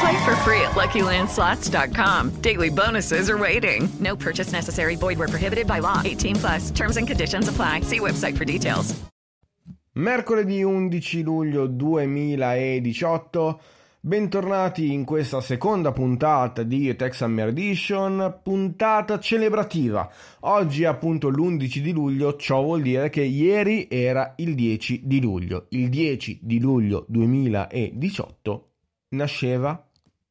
Play for free at LuckyLandSlots.com. Daily bonuses are waiting. No purchase necessary. Void where prohibited by law. 18 plus. Terms and conditions apply. See website for details. Mercoledì 11 luglio 2018. Bentornati in questa seconda puntata di Summer Edition, puntata celebrativa. Oggi è appunto l'11 di luglio, ciò vuol dire che ieri era il 10 di luglio. Il 10 di luglio 2018 nasceva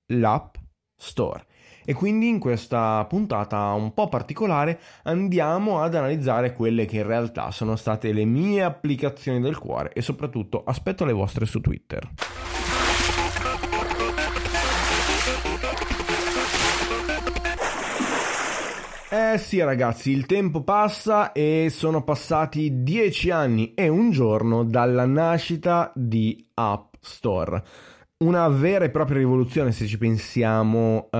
l'App Store. E quindi in questa puntata un po' particolare andiamo ad analizzare quelle che in realtà sono state le mie applicazioni del cuore e soprattutto aspetto le vostre su Twitter. Eh sì ragazzi, il tempo passa e sono passati dieci anni e un giorno dalla nascita di App Store. Una vera e propria rivoluzione se ci pensiamo uh,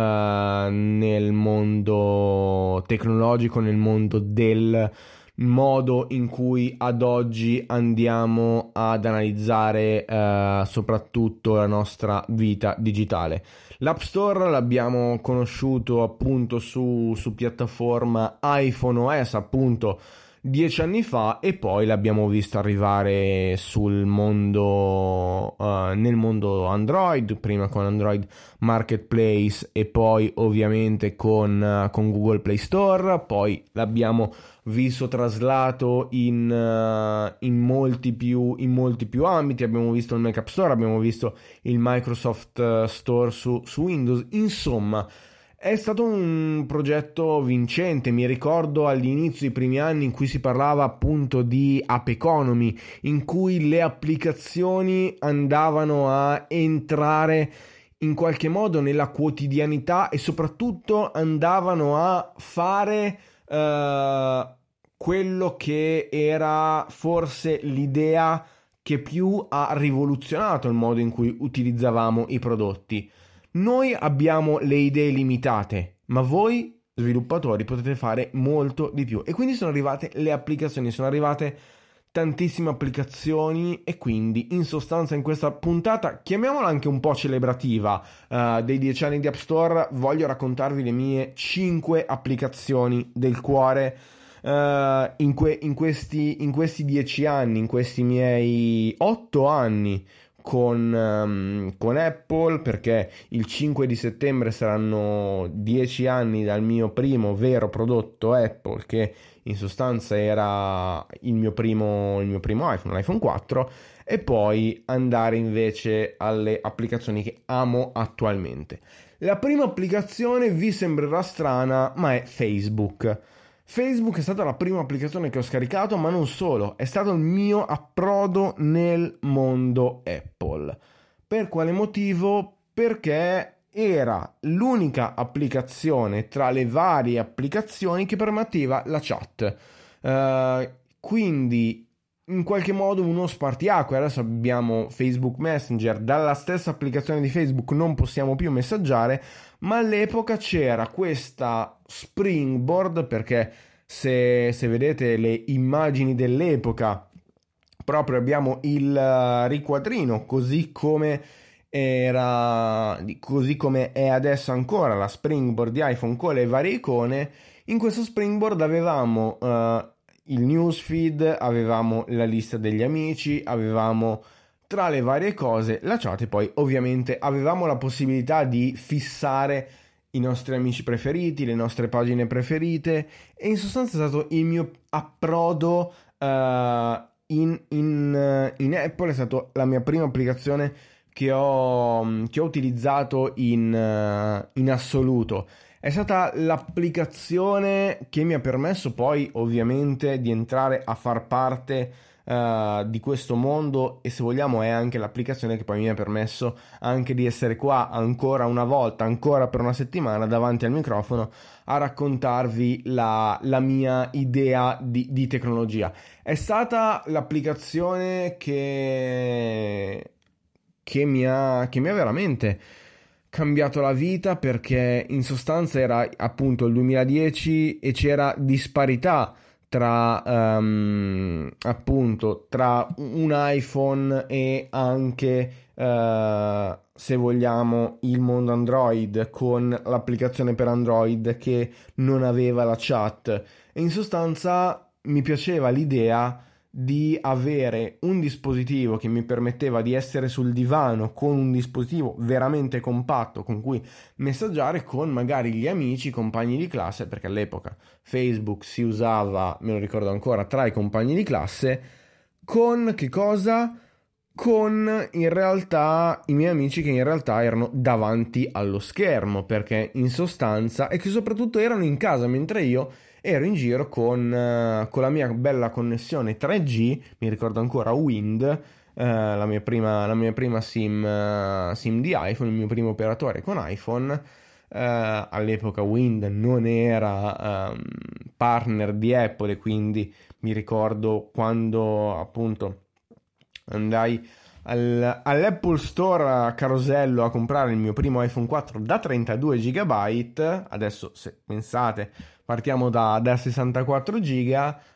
nel mondo tecnologico, nel mondo del modo in cui ad oggi andiamo ad analizzare uh, soprattutto la nostra vita digitale. L'App Store l'abbiamo conosciuto appunto su, su piattaforma iPhone OS appunto dieci anni fa e poi l'abbiamo visto arrivare sul mondo uh, nel mondo Android prima con Android Marketplace e poi ovviamente con, uh, con Google Play Store. Poi l'abbiamo visto traslato in, uh, in, molti più, in molti più ambiti. Abbiamo visto il Mac App Store abbiamo visto il Microsoft Store su, su Windows. Insomma è stato un progetto vincente, mi ricordo all'inizio, i primi anni in cui si parlava appunto di app economy, in cui le applicazioni andavano a entrare in qualche modo nella quotidianità e soprattutto andavano a fare uh, quello che era forse l'idea che più ha rivoluzionato il modo in cui utilizzavamo i prodotti noi abbiamo le idee limitate, ma voi sviluppatori potete fare molto di più. E quindi sono arrivate le applicazioni, sono arrivate tantissime applicazioni e quindi in sostanza in questa puntata, chiamiamola anche un po' celebrativa uh, dei 10 anni di App Store, voglio raccontarvi le mie 5 applicazioni del cuore. Uh, in, que- in, questi, in questi 10 anni, in questi miei 8 anni con, um, con, Apple perché il 5 di settembre saranno 10 anni dal mio primo vero prodotto Apple che in sostanza era il mio primo, il mio primo iPhone, l'iPhone 4 e poi andare invece alle applicazioni che amo attualmente. La prima applicazione vi sembrerà strana ma è Facebook. Facebook è stata la prima applicazione che ho scaricato, ma non solo, è stato il mio approdo nel mondo Apple. Per quale motivo? Perché era l'unica applicazione tra le varie applicazioni che permetteva la chat. Uh, quindi in qualche modo uno spartiacque. Adesso abbiamo Facebook Messenger, dalla stessa applicazione di Facebook non possiamo più messaggiare, ma all'epoca c'era questa springboard perché se, se vedete le immagini dell'epoca, proprio abbiamo il eh, riquadrino così come era così come è adesso ancora la springboard di iPhone con le varie icone in questo springboard avevamo uh, il newsfeed avevamo la lista degli amici avevamo tra le varie cose la chat e poi ovviamente avevamo la possibilità di fissare i nostri amici preferiti, le nostre pagine preferite e in sostanza è stato il mio approdo uh, in, in, in Apple è stata la mia prima applicazione che ho, che ho utilizzato in, in assoluto. È stata l'applicazione che mi ha permesso poi ovviamente di entrare a far parte uh, di questo mondo e se vogliamo è anche l'applicazione che poi mi ha permesso anche di essere qua ancora una volta, ancora per una settimana davanti al microfono a raccontarvi la, la mia idea di, di tecnologia. È stata l'applicazione che, che, mi, ha, che mi ha veramente cambiato la vita perché in sostanza era appunto il 2010 e c'era disparità tra um, appunto tra un iPhone e anche uh, se vogliamo il mondo Android con l'applicazione per Android che non aveva la chat. E in sostanza mi piaceva l'idea di avere un dispositivo che mi permetteva di essere sul divano con un dispositivo veramente compatto con cui messaggiare con magari gli amici, compagni di classe, perché all'epoca Facebook si usava, me lo ricordo ancora, tra i compagni di classe, con che cosa? Con in realtà i miei amici che in realtà erano davanti allo schermo, perché in sostanza, e che soprattutto erano in casa mentre io ero in giro con, uh, con la mia bella connessione 3G, mi ricordo ancora Wind, uh, la, mia prima, la mia prima SIM, uh, SIM di iPhone, il mio primo operatore con iPhone. all'epoca Wind non era um, partner di Apple quindi mi ricordo quando appunto andai al, all'Apple Store a Carosello a comprare il mio primo iPhone 4 da 32 GB. Adesso, se pensate, partiamo da, da 64 GB,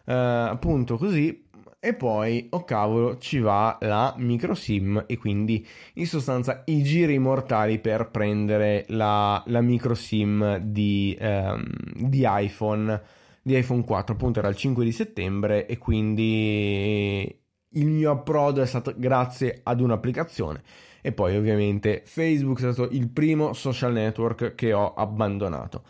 eh, appunto così. E poi, oh cavolo, ci va la micro SIM e quindi in sostanza i giri mortali per prendere la, la micro SIM di, ehm, di iPhone di iPhone 4 appunto era il 5 di settembre e quindi il mio approdo è stato grazie ad un'applicazione e poi ovviamente Facebook è stato il primo social network che ho abbandonato.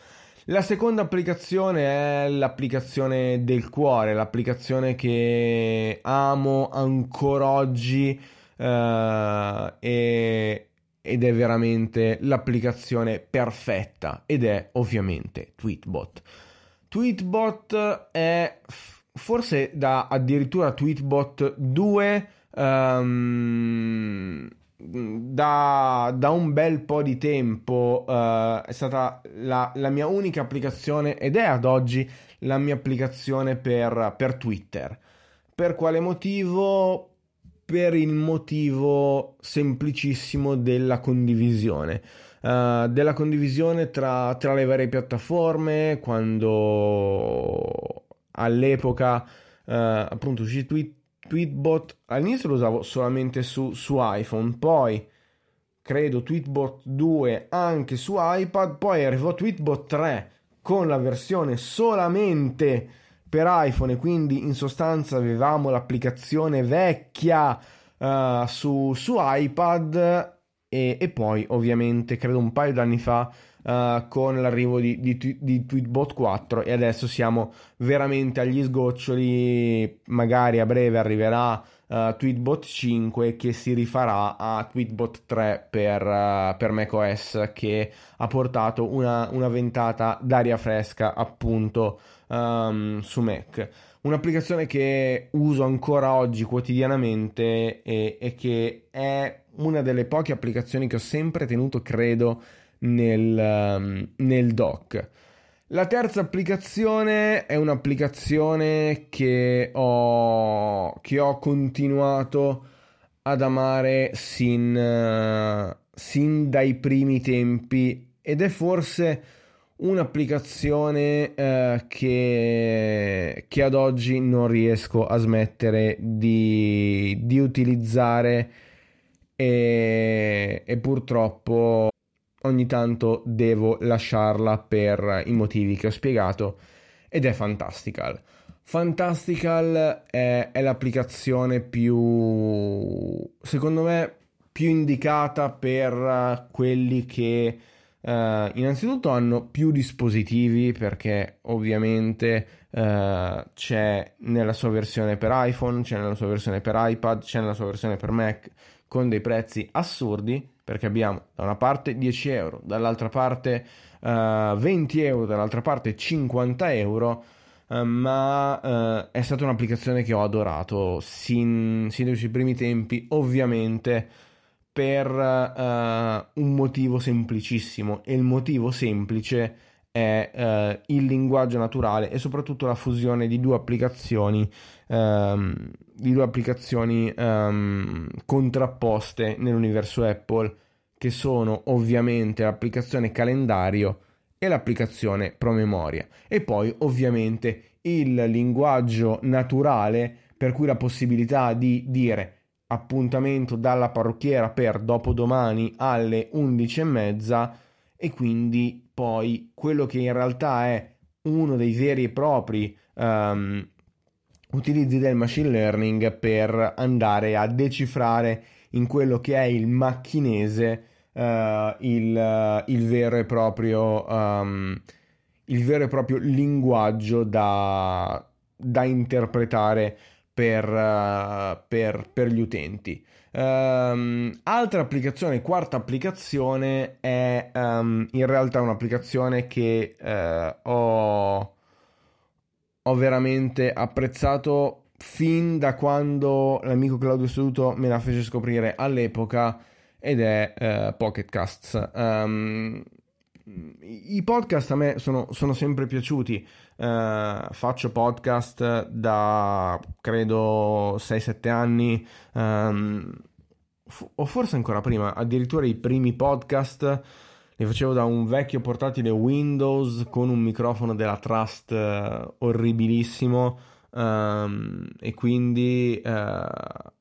La seconda applicazione è l'applicazione del cuore, l'applicazione che amo ancora oggi uh, e, ed è veramente l'applicazione perfetta ed è ovviamente Tweetbot. Tweetbot è forse da addirittura Tweetbot 2 um, da, da, un bel po' di tempo uh, è stata la, la, mia unica applicazione ed è ad oggi la mia applicazione per, per Twitter. Per quale motivo? Per il motivo semplicissimo della condivisione. Uh, della condivisione tra, tra, le varie piattaforme quando all'epoca eh, appunto uscì tweet, Tweetbot, all'inizio lo usavo solamente su, su iPhone, poi credo Tweetbot 2 anche su iPad, poi arrivò Tweetbot 3 con la versione solamente per iPhone quindi in sostanza avevamo l'applicazione vecchia uh, su, su iPad e, e, poi ovviamente credo un paio d'anni fa uh, con l'arrivo di, di, di, Tweetbot 4 e adesso siamo veramente agli sgoccioli, magari a breve arriverà uh, Tweetbot 5 che si rifarà a Tweetbot 3 per, uh, per macOS che ha portato una, una ventata d'aria fresca appunto um, su Mac. Un'applicazione che uso ancora oggi quotidianamente e, e, che è una delle poche applicazioni che ho sempre tenuto, credo, nel, um, nel dock. La terza applicazione è un'applicazione che ho, che ho continuato ad amare sin, uh, sin, dai primi tempi ed è forse un'applicazione uh, che, che, ad oggi non riesco a smettere di, di utilizzare e, e purtroppo ogni tanto devo lasciarla per i motivi che ho spiegato ed è Fantastical. Fantastical è, è l'applicazione più, secondo me, più indicata per quelli che Uh, innanzitutto hanno più dispositivi perché ovviamente uh, c'è nella sua versione per iPhone, c'è nella sua versione per iPad, c'è nella sua versione per Mac con dei prezzi assurdi perché abbiamo da una parte 10 euro, dall'altra parte uh, 20 euro, dall'altra parte 50 euro. ma è stata un'applicazione che ho adorato sin, sin dai suoi primi tempi, ovviamente per uh, un motivo semplicissimo e il motivo semplice è uh, il linguaggio naturale e soprattutto la fusione di due applicazioni, um, di due applicazioni um, contrapposte nell'universo Apple che sono ovviamente l'applicazione calendario e l'applicazione promemoria. E poi ovviamente il linguaggio naturale per cui la possibilità di dire appuntamento dalla parrucchiera per dopodomani alle 11.30 e quindi poi quello che in realtà è uno dei veri e propri um, utilizzi del machine learning per andare a decifrare in quello che è il macchinese uh, il, il, vero e proprio um, il vero e proprio linguaggio da, da interpretare per, uh, per, per gli utenti. Um, altra applicazione, quarta applicazione è um, in realtà un'applicazione che uh, ho, ho, veramente apprezzato fin da quando l'amico Claudio Seduto me la fece scoprire all'epoca ed è uh, Pocket Casts. Um, i podcast a me sono, sono sempre piaciuti. Uh, faccio podcast da credo 6-7 anni, um, f- o forse ancora prima, addirittura i primi podcast li facevo da un vecchio portatile Windows con un microfono della Trust uh, orribilissimo. Um, e quindi uh,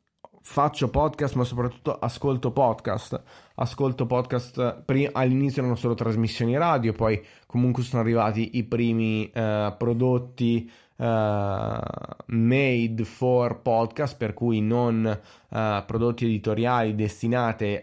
faccio podcast, ma soprattutto ascolto podcast. Ascolto podcast, prima, all'inizio erano solo trasmissioni radio, poi comunque sono arrivati i primi uh, prodotti uh, made for podcast, per cui non uh, prodotti editoriali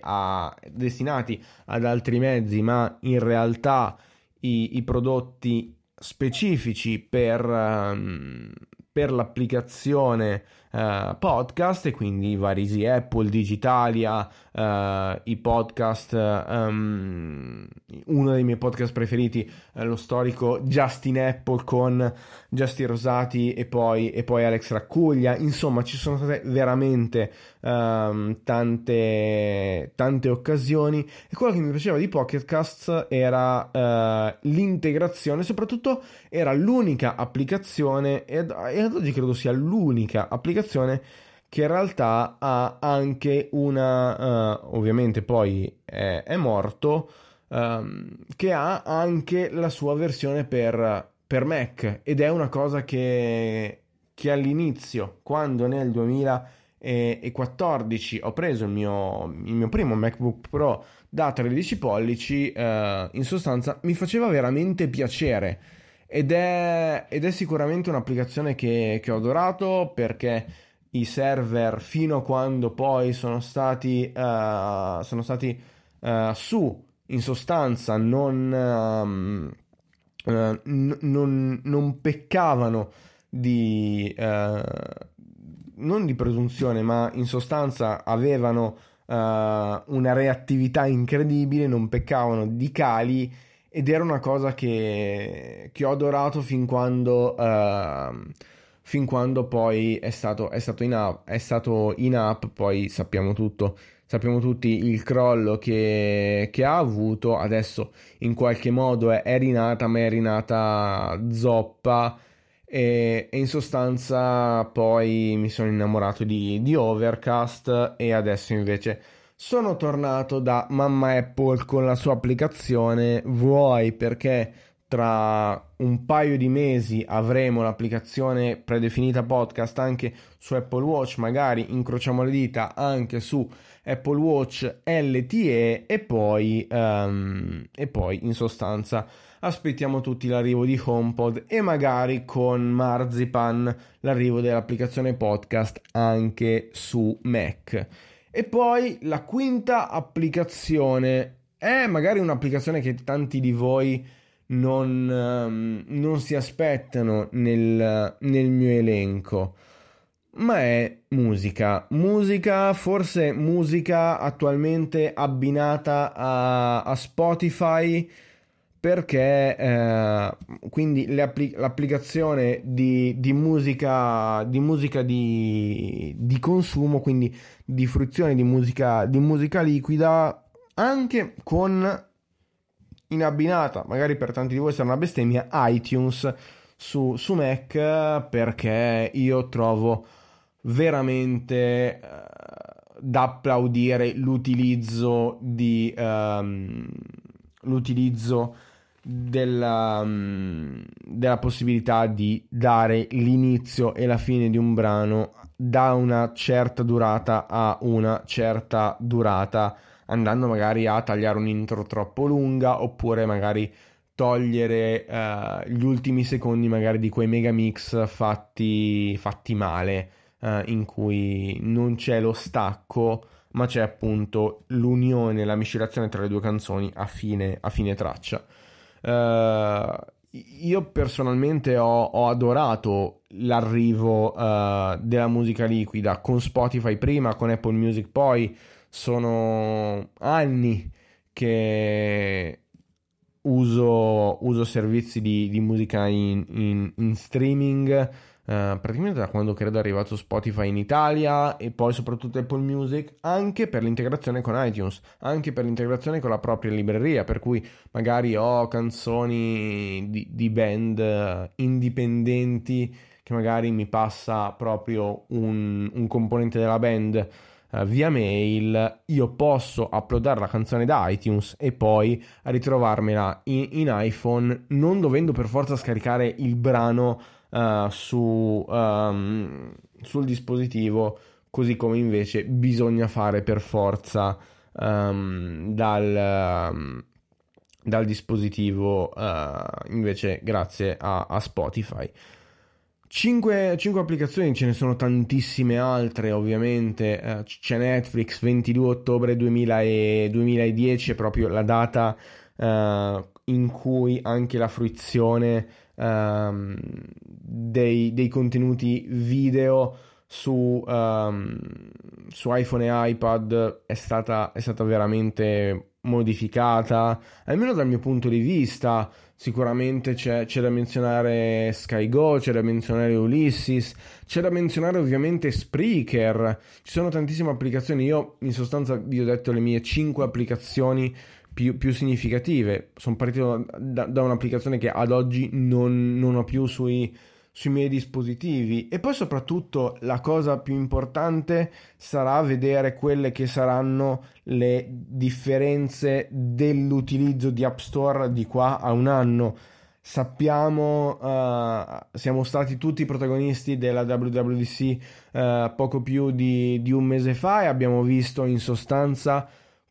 a, destinati ad altri mezzi, ma in realtà i, i prodotti specifici per, um, per l'applicazione uh, podcast e quindi i vari sì, Apple, Digitalia, uh, i podcast, um, uno dei miei podcast preferiti, uh, lo storico Justin Apple con Justin Rosati e poi, e poi Alex Raccuglia, insomma ci sono state veramente um, tante, tante occasioni. E quello che mi piaceva di Pocketcast era l'integrazione, soprattutto era l'unica applicazione e ad oggi credo sia l'unica applicazione applicazione che in realtà ha anche una, uh, ovviamente poi è, è morto, um, che ha anche la sua versione per, per Mac ed è una cosa che, che all'inizio, quando nel 2014 ho preso il mio, il mio primo MacBook Pro da 13 pollici, uh, in sostanza mi faceva veramente piacere ed è, ed è sicuramente un'applicazione che, che, ho adorato perché i server fino a quando poi sono stati, uh, sono stati uh, su, in sostanza non, um, uh, n- non, non peccavano di... non di presunzione, ma in sostanza avevano una reattività incredibile, non peccavano di cali ed era una cosa che, che ho adorato fin quando, uh, fin quando poi è stato, è, stato in app, è stato in app, poi sappiamo tutto, sappiamo tutti il crollo che, che ha avuto, adesso in qualche modo è, è rinata, ma è rinata zoppa. E, e, in sostanza poi mi sono innamorato di, di Overcast. E adesso invece sono tornato da mamma Apple con la sua applicazione, vuoi perché tra un paio di mesi avremo l'applicazione predefinita podcast anche su Apple Watch, magari incrociamo le dita anche su Apple Watch LTE e poi, um, e poi in sostanza aspettiamo tutti l'arrivo di HomePod e magari con Marzipan l'arrivo dell'applicazione podcast anche su Mac. E poi la quinta applicazione è magari un'applicazione che tanti di voi non, um, non si aspettano nel, nel mio elenco ma è musica. Musica, forse musica attualmente abbinata a, a Spotify perché eh, quindi appli- l'applicazione di, di, musica, di, musica di, di, consumo, quindi di fruizione di musica, di musica liquida, anche con in abbinata, magari per tanti di voi sarà una bestemmia, iTunes su, su Mac perché io trovo veramente uh, da applaudire l'utilizzo di um, l'utilizzo della, um, della possibilità di dare l'inizio e la fine di un brano da una certa durata a una certa durata andando magari a tagliare un intro troppo lunga oppure magari togliere uh, gli ultimi secondi magari di quei megamix fatti, fatti male uh, in cui non c'è lo stacco, ma c'è appunto l'unione, la miscelazione tra le due canzoni a fine, a fine traccia. Uh, io personalmente ho, ho adorato l'arrivo uh, della musica liquida con Spotify prima, con Apple Music poi. Sono anni che uso, uso servizi di, di musica in, in, in streaming Uh, praticamente da quando credo è arrivato Spotify in Italia e poi soprattutto Apple Music, anche per l'integrazione con iTunes, anche per l'integrazione con la propria libreria, per cui magari ho canzoni di, di band uh, indipendenti che magari mi passa proprio un, un componente della band uh, via mail, io posso uploadare la canzone da iTunes e poi ritrovarmela in, in iPhone, non dovendo per forza scaricare il brano uh, su, um, sul dispositivo, così come invece bisogna fare per forza um, dal, um, dal, dispositivo uh, invece grazie a, a Spotify. 5, 5, applicazioni, ce ne sono tantissime altre ovviamente, uh, c'è Netflix 22 ottobre 2000 e 2010 è proprio la data uh, in cui anche la fruizione um, dei, dei, contenuti video su, um, su, iPhone e iPad è stata, è stata veramente modificata, almeno dal mio punto di vista. Sicuramente c'è, c'è, da menzionare SkyGo, c'è da menzionare Ulysses, c'è da menzionare ovviamente Spreaker. Ci sono tantissime applicazioni. Io in sostanza vi ho detto le mie 5 applicazioni più, più significative. Sono partito da, da, un'applicazione che ad oggi non, non ho più sui, sui miei dispositivi e poi soprattutto la cosa più importante sarà vedere quelle che saranno le differenze dell'utilizzo di App Store di qua a un anno sappiamo uh, siamo stati tutti protagonisti della WWDC uh, poco più di, di, un mese fa e abbiamo visto in sostanza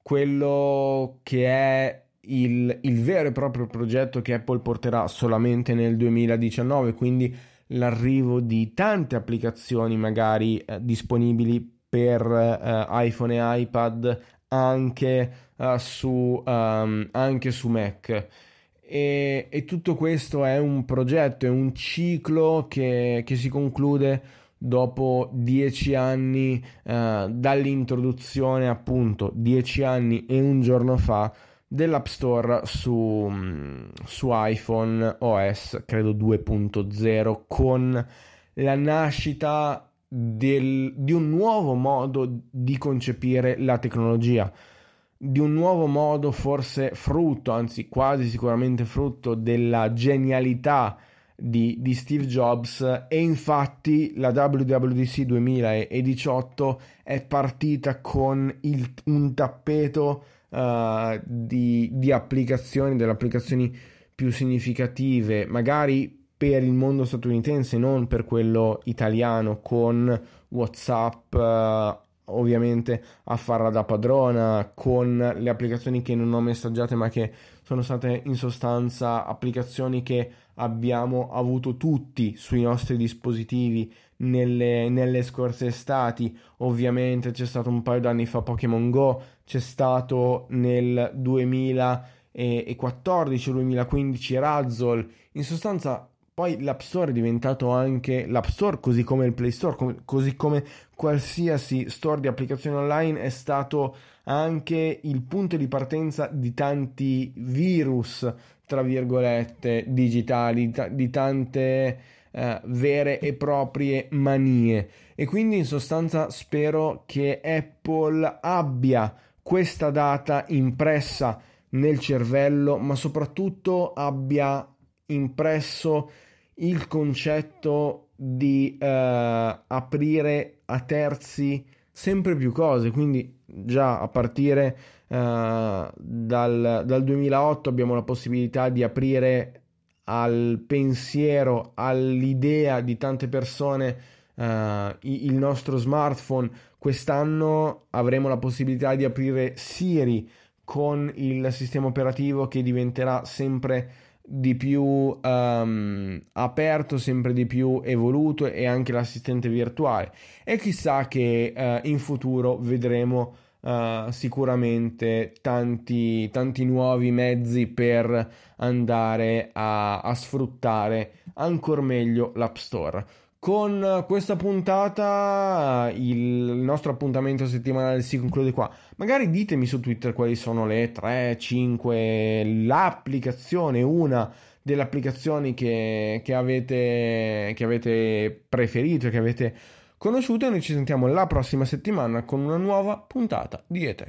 quello che è il, il, vero e proprio progetto che Apple porterà solamente nel 2019, quindi l'arrivo di tante applicazioni magari eh, disponibili per eh, iPhone e iPad anche, uh, su, um, anche su Mac. E, e, tutto questo è un progetto, è un ciclo che, che si conclude dopo dieci anni eh, dall'introduzione appunto dieci anni e un giorno fa dell'App Store su, mm, su iPhone OS credo 2.0 con la nascita del, di un nuovo modo di concepire la tecnologia. Di un nuovo modo forse frutto anzi quasi sicuramente frutto della genialità di, di, Steve Jobs e infatti la WWDC 2018 è partita con il, un tappeto uh, di, di applicazioni, delle applicazioni più significative, magari per il mondo statunitense, non per quello italiano, con WhatsApp. Uh, ovviamente a farla da padrona con le applicazioni che non ho messaggiate ma che sono state in sostanza applicazioni che abbiamo avuto tutti sui nostri dispositivi nelle, nelle scorse estati. Ovviamente c'è stato un paio d'anni fa Pokémon Go, c'è stato nel 2014-2015 Razzle. In sostanza poi l'App Store è diventato anche l'App Store, così come il Play Store, com- così come qualsiasi store di applicazioni online è stato anche il punto di partenza di tanti virus, tra virgolette, digitali, di tante eh, vere e proprie manie. E quindi in sostanza spero che Apple abbia questa data impressa nel cervello, ma soprattutto abbia impresso il concetto di eh, aprire a terzi sempre più cose, quindi già a partire eh, dal, dal 2008 abbiamo la possibilità di aprire al pensiero, all'idea di tante persone uh, il nostro smartphone. Quest'anno avremo la possibilità di aprire Siri con il sistema operativo che diventerà sempre di più um, aperto, sempre di più evoluto e anche l'assistente virtuale. E chissà che uh, in futuro vedremo uh, sicuramente tanti, tanti nuovi mezzi per andare a, a sfruttare ancora meglio l'App Store. Con questa puntata il nostro appuntamento settimanale si conclude qua. Magari ditemi su Twitter quali sono le 3, 5, l'applicazione, una delle applicazioni che, che, avete, che avete preferito, che avete conosciuto e noi ci sentiamo la prossima settimana con una nuova puntata di ETEC.